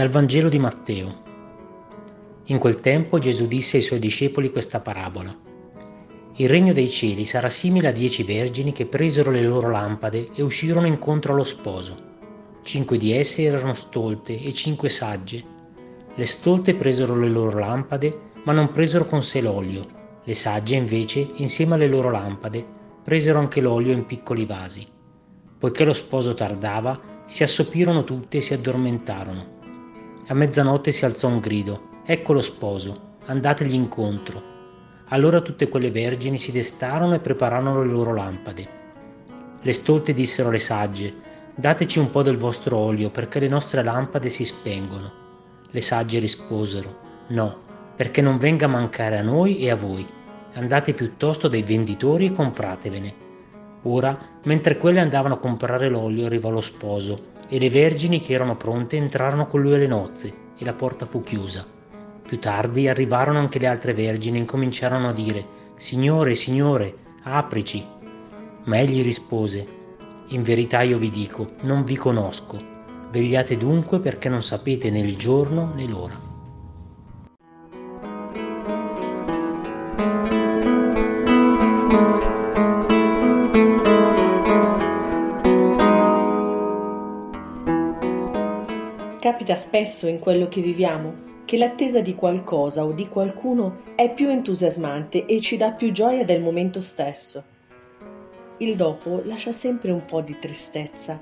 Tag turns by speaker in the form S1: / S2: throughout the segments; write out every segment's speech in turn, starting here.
S1: Dal Vangelo di Matteo. In quel tempo Gesù disse ai suoi discepoli questa parabola. Il regno dei cieli sarà simile a dieci vergini che presero le loro lampade e uscirono incontro allo sposo. Cinque di esse erano stolte e cinque sagge. Le stolte presero le loro lampade, ma non presero con sé l'olio. Le sagge invece, insieme alle loro lampade, presero anche l'olio in piccoli vasi. Poiché lo sposo tardava, si assopirono tutte e si addormentarono. A mezzanotte si alzò un grido. Ecco lo sposo, andategli incontro. Allora tutte quelle vergini si destarono e prepararono le loro lampade. Le stolte dissero alle sagge, dateci un po' del vostro olio perché le nostre lampade si spengono. Le sagge risposero, no, perché non venga a mancare a noi e a voi. Andate piuttosto dai venditori e compratevene. Ora, mentre quelle andavano a comprare l'olio, arrivò lo sposo e le vergini che erano pronte entrarono con lui alle nozze e la porta fu chiusa. Più tardi arrivarono anche le altre vergini e incominciarono a dire Signore, Signore, aprici. Ma egli rispose In verità io vi dico, non vi conosco. Vegliate dunque perché non sapete né il giorno né l'ora.
S2: Capita spesso in quello che viviamo che l'attesa di qualcosa o di qualcuno è più entusiasmante e ci dà più gioia del momento stesso. Il dopo lascia sempre un po' di tristezza,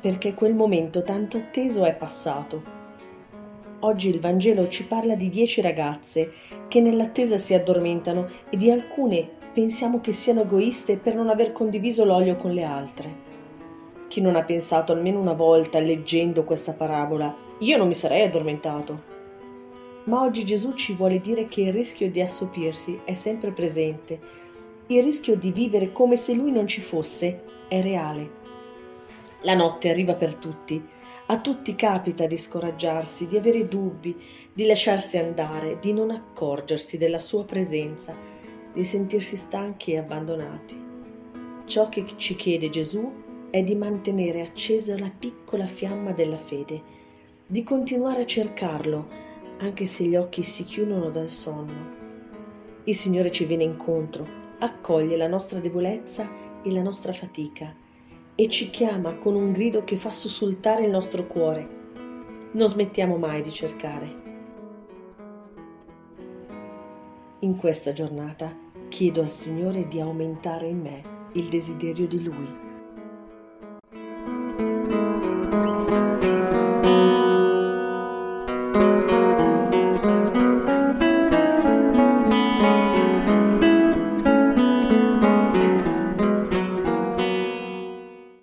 S2: perché quel momento tanto atteso è passato. Oggi il Vangelo ci parla di dieci ragazze che nell'attesa si addormentano e di alcune pensiamo che siano egoiste per non aver condiviso l'olio con le altre. Chi non ha pensato almeno una volta leggendo questa parabola, io non mi sarei addormentato. Ma oggi Gesù ci vuole dire che il rischio di assopirsi è sempre presente. Il rischio di vivere come se lui non ci fosse è reale. La notte arriva per tutti. A tutti capita di scoraggiarsi, di avere dubbi, di lasciarsi andare, di non accorgersi della sua presenza, di sentirsi stanchi e abbandonati. Ciò che ci chiede Gesù è di mantenere accesa la piccola fiamma della fede, di continuare a cercarlo, anche se gli occhi si chiudono dal sonno. Il Signore ci viene incontro, accoglie la nostra debolezza e la nostra fatica e ci chiama con un grido che fa sussultare il nostro cuore. Non smettiamo mai di cercare. In questa giornata chiedo al Signore di aumentare in me il desiderio di Lui.